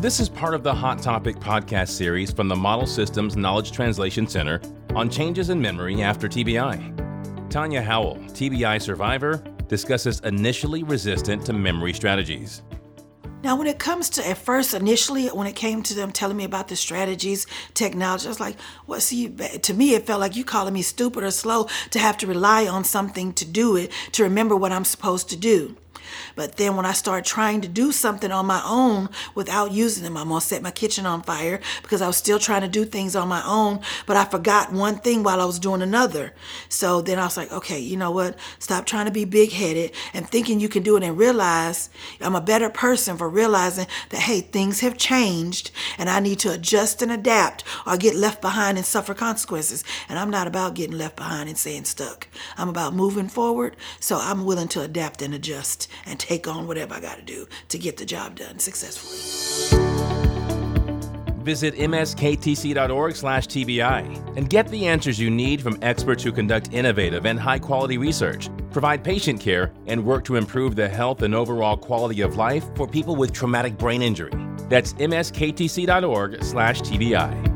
This is part of the Hot Topic podcast series from the Model Systems Knowledge Translation Center on changes in memory after TBI. Tanya Howell, TBI survivor, discusses initially resistant to memory strategies. Now, when it comes to at first, initially, when it came to them telling me about the strategies, technology, I was like, well, see, to me, it felt like you calling me stupid or slow to have to rely on something to do it, to remember what I'm supposed to do. But then when I started trying to do something on my own without using them, I'm gonna set my kitchen on fire because I was still trying to do things on my own, but I forgot one thing while I was doing another. So then I was like, okay, you know what? Stop trying to be big headed and thinking you can do it and realize I'm a better person for realizing that, hey, things have changed and I need to adjust and adapt or get left behind and suffer consequences. And I'm not about getting left behind and staying stuck. I'm about moving forward. So I'm willing to adapt and adjust and take on whatever I got to do to get the job done successfully. Visit msktc.org/tbi and get the answers you need from experts who conduct innovative and high-quality research, provide patient care, and work to improve the health and overall quality of life for people with traumatic brain injury. That's msktc.org/tbi.